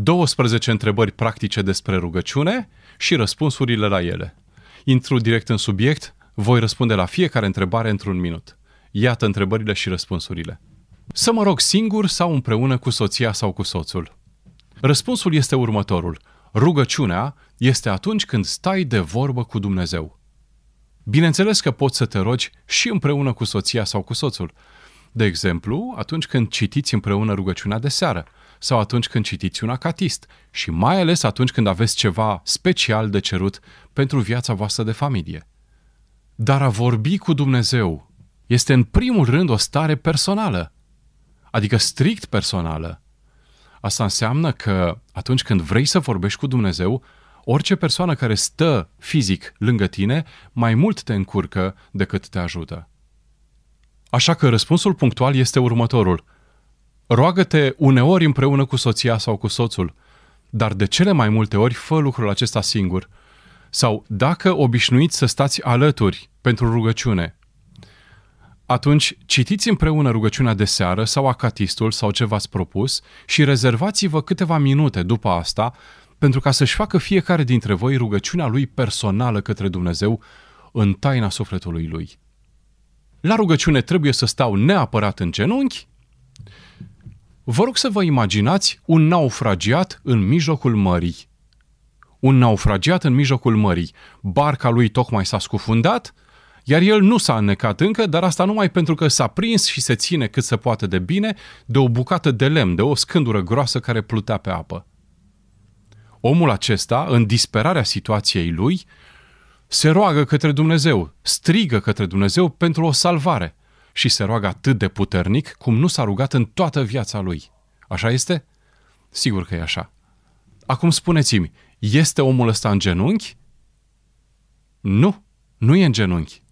12 întrebări practice despre rugăciune și răspunsurile la ele. Intru direct în subiect, voi răspunde la fiecare întrebare într-un minut. Iată întrebările și răspunsurile. Să mă rog singur sau împreună cu soția sau cu soțul? Răspunsul este următorul. Rugăciunea este atunci când stai de vorbă cu Dumnezeu. Bineînțeles că poți să te rogi și împreună cu soția sau cu soțul. De exemplu, atunci când citiți împreună rugăciunea de seară sau atunci când citiți un acatist și mai ales atunci când aveți ceva special de cerut pentru viața voastră de familie. Dar a vorbi cu Dumnezeu este în primul rând o stare personală, adică strict personală. Asta înseamnă că atunci când vrei să vorbești cu Dumnezeu, orice persoană care stă fizic lângă tine mai mult te încurcă decât te ajută. Așa că răspunsul punctual este următorul. Roagă-te uneori împreună cu soția sau cu soțul, dar de cele mai multe ori fă lucrul acesta singur. Sau dacă obișnuiți să stați alături pentru rugăciune, atunci citiți împreună rugăciunea de seară sau acatistul sau ce v-ați propus și rezervați-vă câteva minute după asta pentru ca să-și facă fiecare dintre voi rugăciunea lui personală către Dumnezeu în taina sufletului lui. La rugăciune trebuie să stau neapărat în genunchi? Vă rog să vă imaginați un naufragiat în mijlocul mării. Un naufragiat în mijlocul mării. Barca lui tocmai s-a scufundat, iar el nu s-a înnecat încă, dar asta numai pentru că s-a prins și se ține cât se poate de bine de o bucată de lemn, de o scândură groasă care plutea pe apă. Omul acesta, în disperarea situației lui, se roagă către Dumnezeu, strigă către Dumnezeu pentru o salvare și se roagă atât de puternic cum nu s-a rugat în toată viața lui. Așa este? Sigur că e așa. Acum spuneți-mi, este omul ăsta în genunchi? Nu, nu e în genunchi.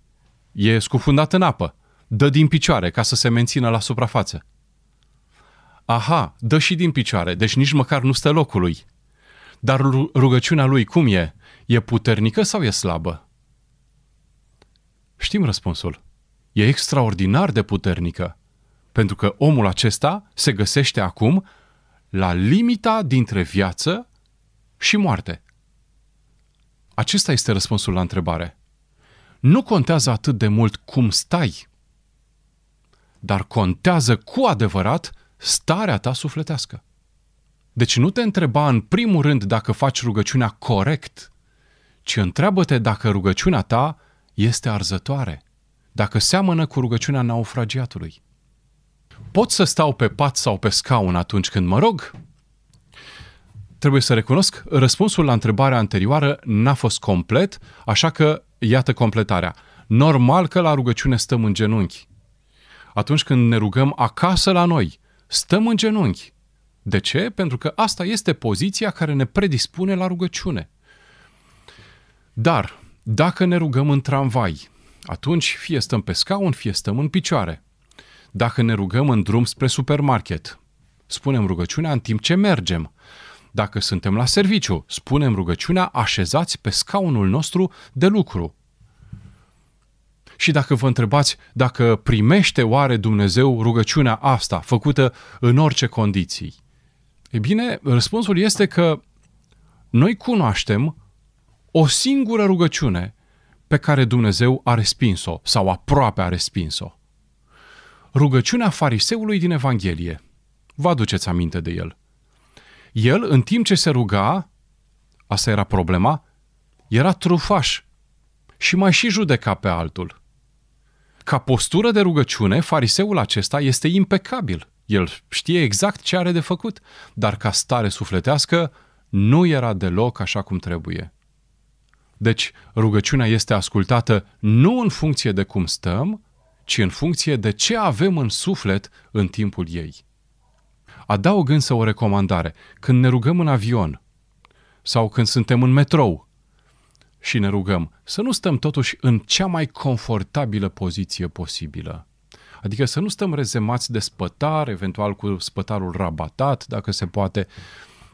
E scufundat în apă. Dă din picioare ca să se mențină la suprafață. Aha, dă și din picioare, deci nici măcar nu stă locului. Dar rugăciunea lui cum e? E puternică sau e slabă? Știm răspunsul. E extraordinar de puternică, pentru că omul acesta se găsește acum la limita dintre viață și moarte. Acesta este răspunsul la întrebare. Nu contează atât de mult cum stai, dar contează cu adevărat starea ta sufletească. Deci nu te întreba în primul rând dacă faci rugăciunea corect, ci întreabă-te dacă rugăciunea ta este arzătoare, dacă seamănă cu rugăciunea naufragiatului. Pot să stau pe pat sau pe scaun atunci când mă rog? Trebuie să recunosc, răspunsul la întrebarea anterioară n-a fost complet, așa că iată completarea. Normal că la rugăciune stăm în genunchi. Atunci când ne rugăm acasă la noi, stăm în genunchi. De ce? Pentru că asta este poziția care ne predispune la rugăciune. Dar, dacă ne rugăm în tramvai, atunci fie stăm pe scaun, fie stăm în picioare. Dacă ne rugăm în drum spre supermarket, spunem rugăciunea în timp ce mergem. Dacă suntem la serviciu, spunem rugăciunea așezați pe scaunul nostru de lucru. Și dacă vă întrebați dacă primește oare Dumnezeu rugăciunea asta, făcută în orice condiții, e bine, răspunsul este că noi cunoaștem o singură rugăciune pe care Dumnezeu a respins-o sau aproape a respins-o. Rugăciunea fariseului din Evanghelie. Vă aduceți aminte de el. El, în timp ce se ruga, asta era problema, era trufaș și mai și judeca pe altul. Ca postură de rugăciune, fariseul acesta este impecabil. El știe exact ce are de făcut, dar ca stare sufletească nu era deloc așa cum trebuie. Deci, rugăciunea este ascultată nu în funcție de cum stăm, ci în funcție de ce avem în suflet în timpul ei. Adaug însă o recomandare. Când ne rugăm în avion sau când suntem în metrou și ne rugăm, să nu stăm totuși în cea mai confortabilă poziție posibilă. Adică să nu stăm rezemați de spătar, eventual cu spătarul rabatat, dacă se poate,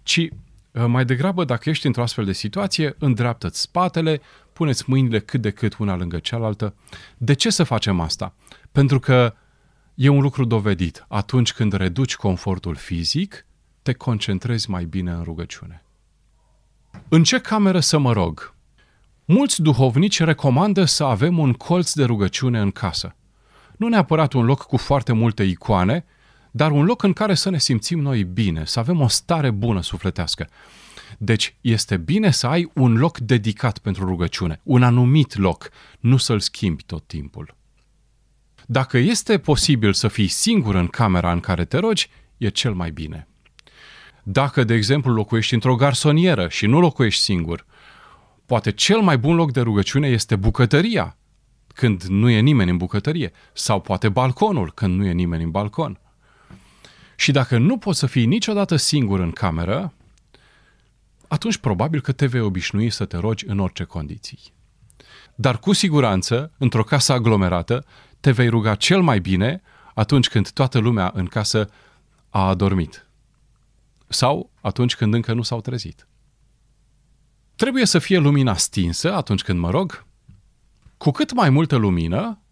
ci Uh, mai degrabă, dacă ești într-o astfel de situație, îndreaptă-ți spatele, puneți mâinile cât de cât una lângă cealaltă. De ce să facem asta? Pentru că e un lucru dovedit. Atunci când reduci confortul fizic, te concentrezi mai bine în rugăciune. În ce cameră să mă rog? Mulți duhovnici recomandă să avem un colț de rugăciune în casă. Nu neapărat un loc cu foarte multe icoane, dar un loc în care să ne simțim noi bine, să avem o stare bună sufletească. Deci este bine să ai un loc dedicat pentru rugăciune, un anumit loc, nu să-l schimbi tot timpul. Dacă este posibil să fii singur în camera în care te rogi, e cel mai bine. Dacă, de exemplu, locuiești într-o garsonieră și nu locuiești singur, poate cel mai bun loc de rugăciune este bucătăria, când nu e nimeni în bucătărie, sau poate balconul, când nu e nimeni în balcon. Și dacă nu poți să fii niciodată singur în cameră, atunci probabil că te vei obișnui să te rogi în orice condiții. Dar cu siguranță, într-o casă aglomerată, te vei ruga cel mai bine atunci când toată lumea în casă a adormit. Sau atunci când încă nu s-au trezit. Trebuie să fie lumina stinsă atunci când mă rog. Cu cât mai multă lumină,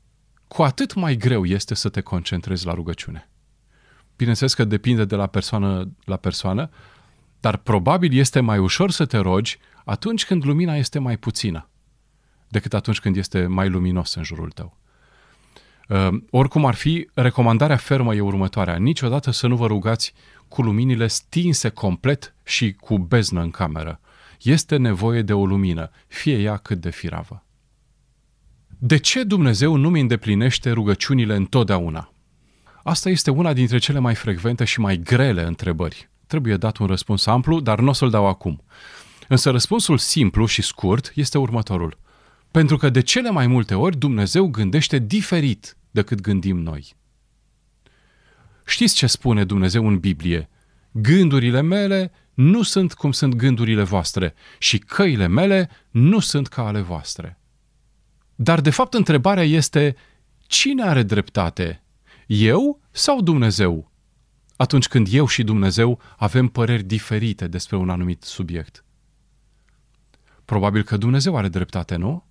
cu atât mai greu este să te concentrezi la rugăciune. Bineînțeles că depinde de la persoană la persoană, dar probabil este mai ușor să te rogi atunci când lumina este mai puțină decât atunci când este mai luminos în jurul tău. Uh, oricum ar fi, recomandarea fermă e următoarea. Niciodată să nu vă rugați cu luminile stinse complet și cu beznă în cameră. Este nevoie de o lumină, fie ea cât de firavă. De ce Dumnezeu nu mi îndeplinește rugăciunile întotdeauna? Asta este una dintre cele mai frecvente și mai grele întrebări. Trebuie dat un răspuns amplu, dar nu o să-l dau acum. Însă răspunsul simplu și scurt este următorul. Pentru că de cele mai multe ori Dumnezeu gândește diferit decât gândim noi. Știți ce spune Dumnezeu în Biblie? Gândurile mele nu sunt cum sunt gândurile voastre și căile mele nu sunt ca ale voastre. Dar de fapt întrebarea este cine are dreptate? Eu sau Dumnezeu? Atunci când eu și Dumnezeu avem păreri diferite despre un anumit subiect. Probabil că Dumnezeu are dreptate, nu?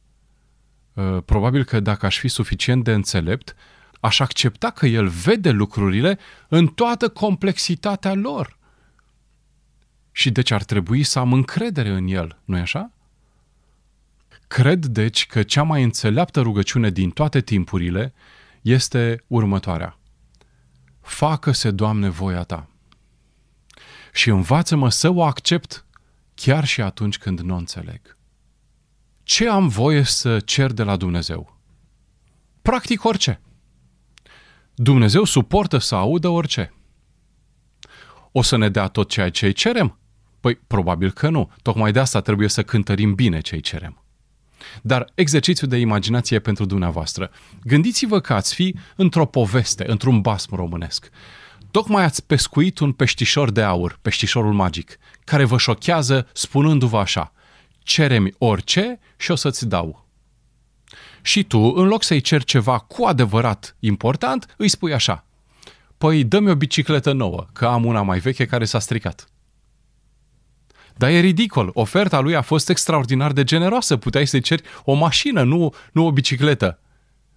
Uh, probabil că dacă aș fi suficient de înțelept, aș accepta că El vede lucrurile în toată complexitatea lor. Și deci ar trebui să am încredere în El, nu-i așa? Cred, deci, că cea mai înțeleaptă rugăciune din toate timpurile este următoarea. Facă-se, Doamne, voia Ta. Și învață-mă să o accept chiar și atunci când nu o înțeleg. Ce am voie să cer de la Dumnezeu? Practic orice. Dumnezeu suportă să audă orice. O să ne dea tot ceea ce îi cerem? Păi, probabil că nu. Tocmai de asta trebuie să cântărim bine ce îi cerem. Dar exercițiu de imaginație pentru dumneavoastră. Gândiți-vă că ați fi într-o poveste, într-un basm românesc. Tocmai ați pescuit un peștișor de aur, peștișorul magic, care vă șochează spunându-vă așa, ceremi orice și o să-ți dau. Și tu, în loc să-i ceri ceva cu adevărat important, îi spui așa, păi dă-mi o bicicletă nouă, că am una mai veche care s-a stricat. Dar e ridicol. Oferta lui a fost extraordinar de generoasă. Puteai să-i ceri o mașină, nu, nu o bicicletă.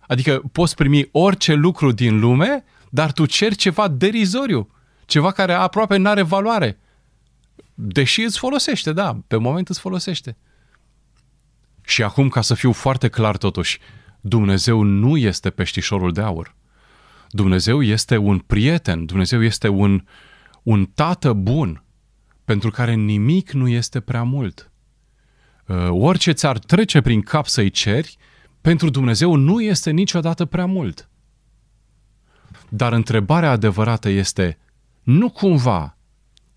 Adică poți primi orice lucru din lume, dar tu ceri ceva derizoriu. Ceva care aproape nu are valoare. Deși îți folosește, da, pe moment îți folosește. Și acum, ca să fiu foarte clar totuși, Dumnezeu nu este peștișorul de aur. Dumnezeu este un prieten, Dumnezeu este un, un tată bun, pentru care nimic nu este prea mult. Uh, orice ți-ar trece prin cap să-i ceri, pentru Dumnezeu nu este niciodată prea mult. Dar întrebarea adevărată este, nu cumva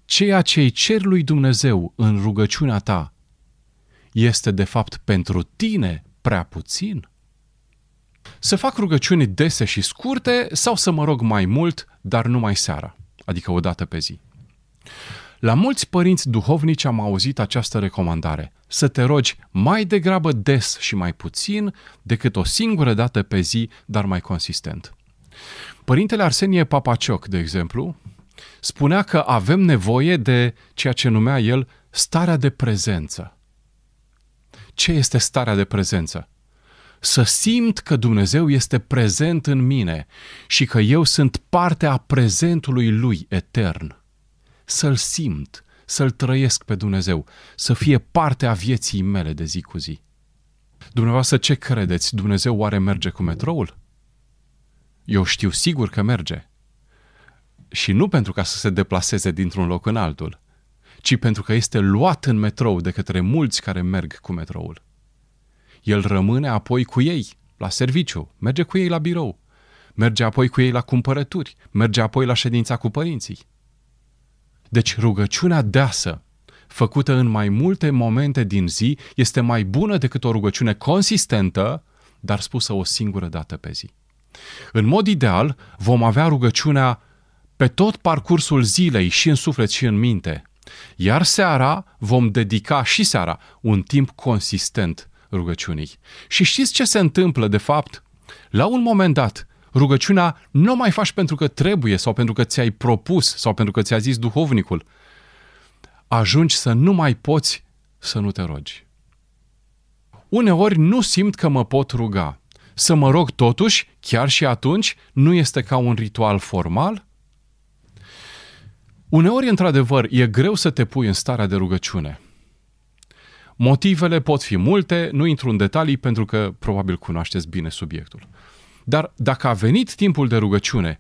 ceea ce îi cer lui Dumnezeu în rugăciunea ta este de fapt pentru tine prea puțin? Să fac rugăciuni dese și scurte sau să mă rog mai mult, dar numai seara, adică o dată pe zi. La mulți părinți duhovnici am auzit această recomandare, să te rogi mai degrabă des și mai puțin decât o singură dată pe zi, dar mai consistent. Părintele Arsenie Papacioc, de exemplu, spunea că avem nevoie de ceea ce numea el starea de prezență. Ce este starea de prezență? Să simt că Dumnezeu este prezent în mine și că eu sunt parte a prezentului Lui etern să-L simt, să-L trăiesc pe Dumnezeu, să fie parte a vieții mele de zi cu zi. Dumneavoastră ce credeți? Dumnezeu oare merge cu metroul? Eu știu sigur că merge. Și nu pentru ca să se deplaseze dintr-un loc în altul, ci pentru că este luat în metrou de către mulți care merg cu metroul. El rămâne apoi cu ei la serviciu, merge cu ei la birou, merge apoi cu ei la cumpărături, merge apoi la ședința cu părinții. Deci rugăciunea deasă, făcută în mai multe momente din zi, este mai bună decât o rugăciune consistentă, dar spusă o singură dată pe zi. În mod ideal, vom avea rugăciunea pe tot parcursul zilei și în suflet și în minte. Iar seara vom dedica și seara un timp consistent rugăciunii. Și știți ce se întâmplă de fapt? La un moment dat, rugăciunea nu mai faci pentru că trebuie sau pentru că ți-ai propus sau pentru că ți-a zis duhovnicul. Ajungi să nu mai poți să nu te rogi. Uneori nu simt că mă pot ruga. Să mă rog totuși, chiar și atunci, nu este ca un ritual formal? Uneori, într-adevăr, e greu să te pui în starea de rugăciune. Motivele pot fi multe, nu intru în detalii pentru că probabil cunoașteți bine subiectul. Dar dacă a venit timpul de rugăciune,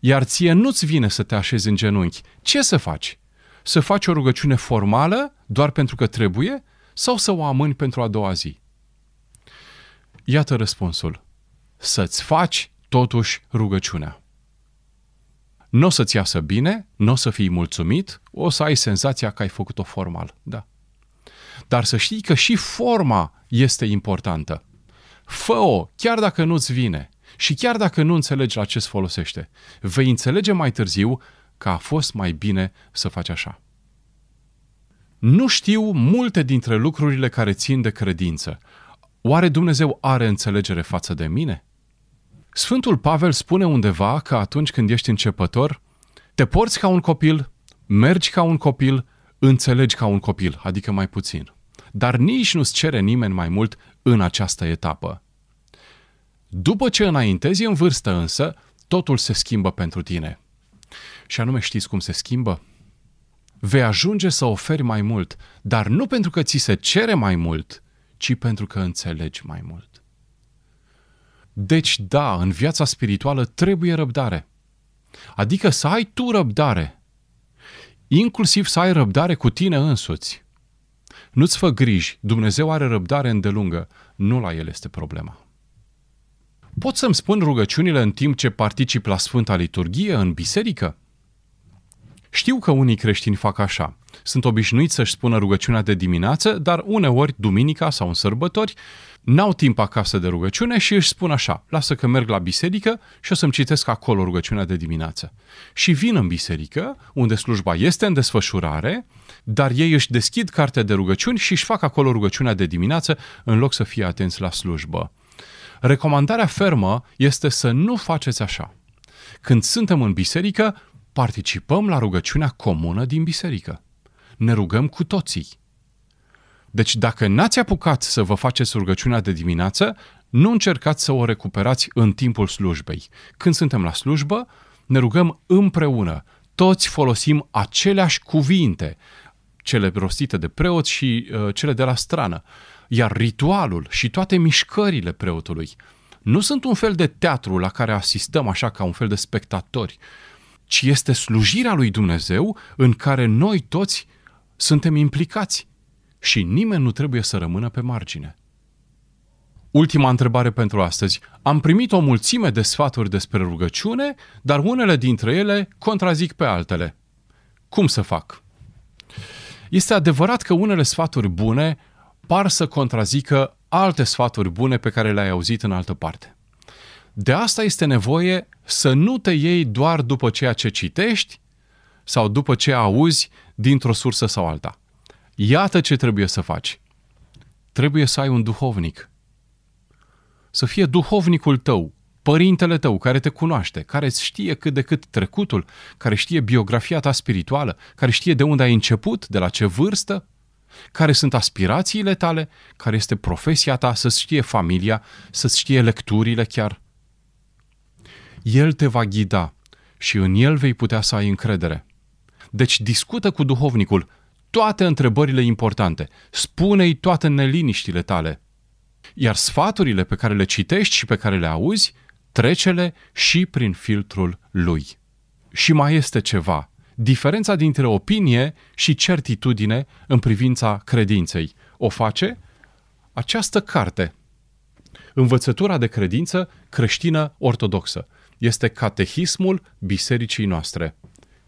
iar ție nu-ți vine să te așezi în genunchi, ce să faci? Să faci o rugăciune formală doar pentru că trebuie sau să o amâni pentru a doua zi? Iată răspunsul. Să-ți faci totuși rugăciunea. Nu o să-ți iasă bine, nu o să fii mulțumit, o să ai senzația că ai făcut-o formal. Da. Dar să știi că și forma este importantă. Fă-o, chiar dacă nu-ți vine și chiar dacă nu înțelegi la ce folosește. Vei înțelege mai târziu că a fost mai bine să faci așa. Nu știu multe dintre lucrurile care țin de credință. Oare Dumnezeu are înțelegere față de mine? Sfântul Pavel spune undeva că atunci când ești începător, te porți ca un copil, mergi ca un copil, înțelegi ca un copil, adică mai puțin. Dar nici nu-ți cere nimeni mai mult în această etapă. După ce înaintezi în vârstă însă, totul se schimbă pentru tine. Și anume știți cum se schimbă? Vei ajunge să oferi mai mult, dar nu pentru că ți se cere mai mult, ci pentru că înțelegi mai mult. Deci, da, în viața spirituală trebuie răbdare. Adică să ai tu răbdare. Inclusiv să ai răbdare cu tine însuți. Nu-ți fă griji, Dumnezeu are răbdare îndelungă, nu la el este problema. Pot să-mi spun rugăciunile în timp ce particip la Sfânta Liturghie în biserică? Știu că unii creștini fac așa. Sunt obișnuiți să-și spună rugăciunea de dimineață, dar uneori, duminica sau în sărbători, n-au timp acasă de rugăciune și își spun așa, lasă că merg la biserică și o să-mi citesc acolo rugăciunea de dimineață. Și vin în biserică, unde slujba este în desfășurare, dar ei își deschid cartea de rugăciuni și își fac acolo rugăciunea de dimineață în loc să fie atenți la slujbă. Recomandarea fermă este să nu faceți așa. Când suntem în biserică, participăm la rugăciunea comună din biserică. Ne rugăm cu toții. Deci dacă n-ați apucat să vă faceți rugăciunea de dimineață, nu încercați să o recuperați în timpul slujbei. Când suntem la slujbă, ne rugăm împreună. Toți folosim aceleași cuvinte, cele rostite de preot și uh, cele de la strană. Iar ritualul și toate mișcările preotului nu sunt un fel de teatru la care asistăm așa ca un fel de spectatori, ci este slujirea lui Dumnezeu în care noi toți suntem implicați și nimeni nu trebuie să rămână pe margine. Ultima întrebare pentru astăzi. Am primit o mulțime de sfaturi despre rugăciune, dar unele dintre ele contrazic pe altele. Cum să fac? Este adevărat că unele sfaturi bune par să contrazică alte sfaturi bune pe care le-ai auzit în altă parte. De asta este nevoie să nu te iei doar după ceea ce citești sau după ce auzi dintr-o sursă sau alta. Iată ce trebuie să faci. Trebuie să ai un duhovnic. Să fie duhovnicul tău, părintele tău care te cunoaște, care îți știe cât de cât trecutul, care știe biografia ta spirituală, care știe de unde ai început, de la ce vârstă, care sunt aspirațiile tale, care este profesia ta, să-ți știe familia, să-ți știe lecturile chiar. El te va ghida și în el vei putea să ai încredere. Deci discută cu duhovnicul toate întrebările importante. Spune-i toate neliniștile tale. Iar sfaturile pe care le citești și pe care le auzi, trecele și prin filtrul lui. Și mai este ceva. Diferența dintre opinie și certitudine în privința credinței. O face această carte. Învățătura de credință creștină ortodoxă. Este catehismul bisericii noastre.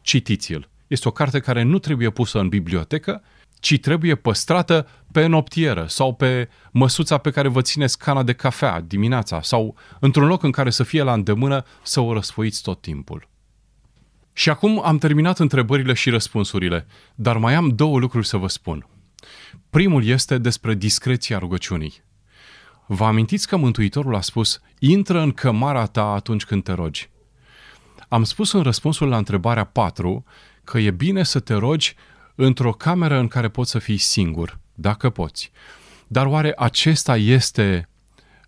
Citiți-l. Este o carte care nu trebuie pusă în bibliotecă, ci trebuie păstrată pe noptieră sau pe măsuța pe care vă țineți cana de cafea dimineața sau într-un loc în care să fie la îndemână să o răsfoiți tot timpul. Și acum am terminat întrebările și răspunsurile, dar mai am două lucruri să vă spun. Primul este despre discreția rugăciunii. Vă amintiți că Mântuitorul a spus, intră în cămara ta atunci când te rogi. Am spus în răspunsul la întrebarea 4 că e bine să te rogi într-o cameră în care poți să fii singur, dacă poți. Dar oare acesta este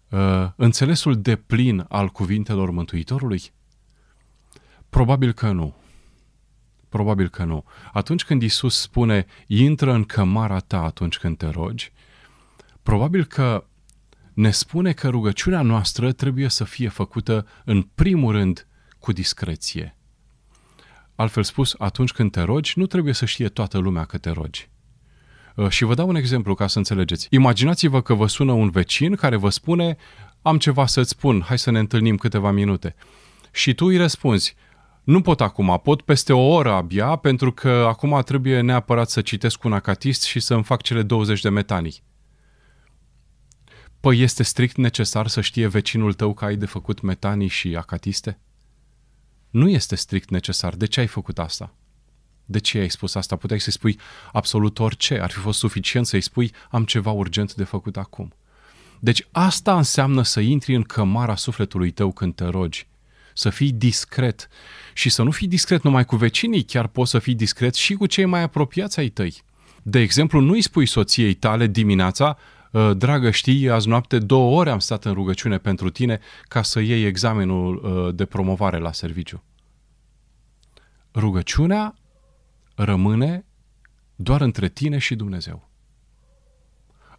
uh, înțelesul de plin al cuvintelor Mântuitorului? Probabil că nu. Probabil că nu. Atunci când Isus spune, intră în cămara ta atunci când te rogi, probabil că ne spune că rugăciunea noastră trebuie să fie făcută în primul rând cu discreție. Altfel spus, atunci când te rogi, nu trebuie să știe toată lumea că te rogi. Uh, și vă dau un exemplu ca să înțelegeți. Imaginați-vă că vă sună un vecin care vă spune am ceva să-ți spun, hai să ne întâlnim câteva minute. Și tu îi răspunzi, nu pot acum, pot peste o oră abia, pentru că acum trebuie neapărat să citesc un acatist și să-mi fac cele 20 de metanii. Păi este strict necesar să știe vecinul tău că ai de făcut metanii și acatiste? Nu este strict necesar. De ce ai făcut asta? De ce ai spus asta? Puteai să-i spui absolut orice. Ar fi fost suficient să-i spui am ceva urgent de făcut acum. Deci asta înseamnă să intri în cămara sufletului tău când te rogi. Să fii discret. Și să nu fii discret numai cu vecinii, chiar poți să fii discret și cu cei mai apropiați ai tăi. De exemplu, nu îi spui soției tale dimineața, ă, dragă, știi, azi noapte două ore am stat în rugăciune pentru tine ca să iei examenul ă, de promovare la serviciu. Rugăciunea rămâne doar între tine și Dumnezeu.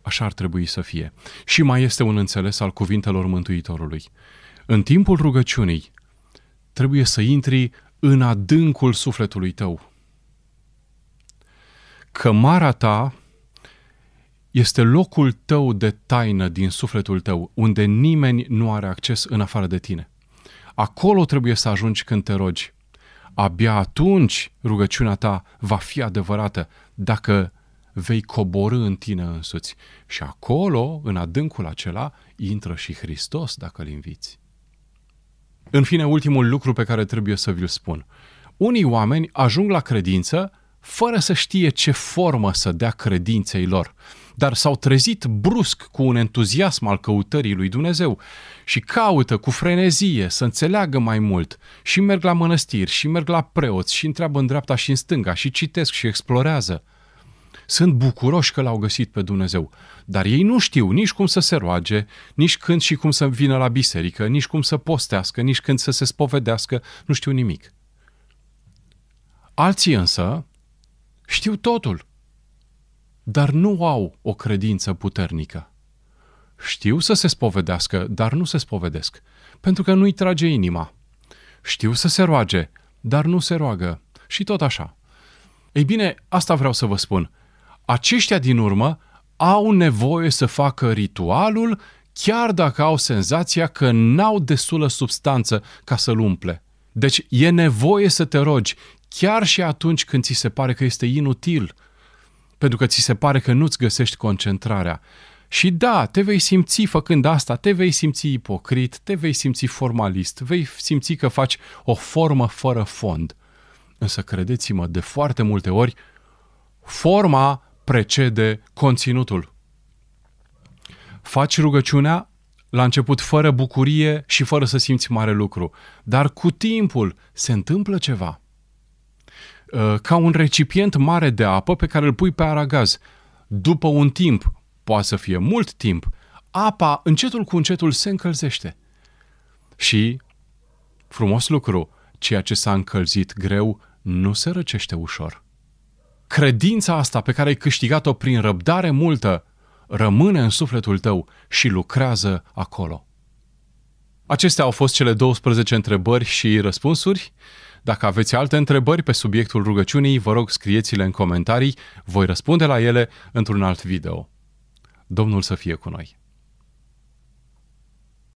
Așa ar trebui să fie. Și mai este un înțeles al cuvintelor Mântuitorului. În timpul rugăciunii trebuie să intri în adâncul sufletului tău. Cămara ta este locul tău de taină din sufletul tău, unde nimeni nu are acces în afară de tine. Acolo trebuie să ajungi când te rogi. Abia atunci rugăciunea ta va fi adevărată dacă vei coborâ în tine însuți. Și acolo, în adâncul acela, intră și Hristos dacă îl inviți. În fine, ultimul lucru pe care trebuie să vi-l spun. Unii oameni ajung la credință fără să știe ce formă să dea credinței lor dar s-au trezit brusc cu un entuziasm al căutării lui Dumnezeu și caută cu frenezie să înțeleagă mai mult și merg la mănăstiri și merg la preoți și întreabă în dreapta și în stânga și citesc și explorează. Sunt bucuroși că l-au găsit pe Dumnezeu, dar ei nu știu nici cum să se roage, nici când și cum să vină la biserică, nici cum să postească, nici când să se spovedească, nu știu nimic. Alții însă știu totul dar nu au o credință puternică. Știu să se spovedească, dar nu se spovedesc, pentru că nu-i trage inima. Știu să se roage, dar nu se roagă. Și tot așa. Ei bine, asta vreau să vă spun. Aceștia din urmă au nevoie să facă ritualul chiar dacă au senzația că n-au destulă substanță ca să-l umple. Deci e nevoie să te rogi, chiar și atunci când ți se pare că este inutil, pentru că ți se pare că nu-ți găsești concentrarea. Și da, te vei simți făcând asta, te vei simți ipocrit, te vei simți formalist, vei simți că faci o formă fără fond. Însă credeți-mă, de foarte multe ori, forma precede conținutul. Faci rugăciunea la început fără bucurie și fără să simți mare lucru, dar cu timpul se întâmplă ceva. Uh, ca un recipient mare de apă pe care îl pui pe aragaz. După un timp, poate să fie mult timp, apa încetul cu încetul se încălzește. Și, frumos lucru, ceea ce s-a încălzit greu nu se răcește ușor. Credința asta pe care ai câștigat-o prin răbdare multă rămâne în sufletul tău și lucrează acolo. Acestea au fost cele 12 întrebări și răspunsuri. Dacă aveți alte întrebări pe subiectul rugăciunii, vă rog scrieți-le în comentarii, voi răspunde la ele într-un alt video. Domnul să fie cu noi!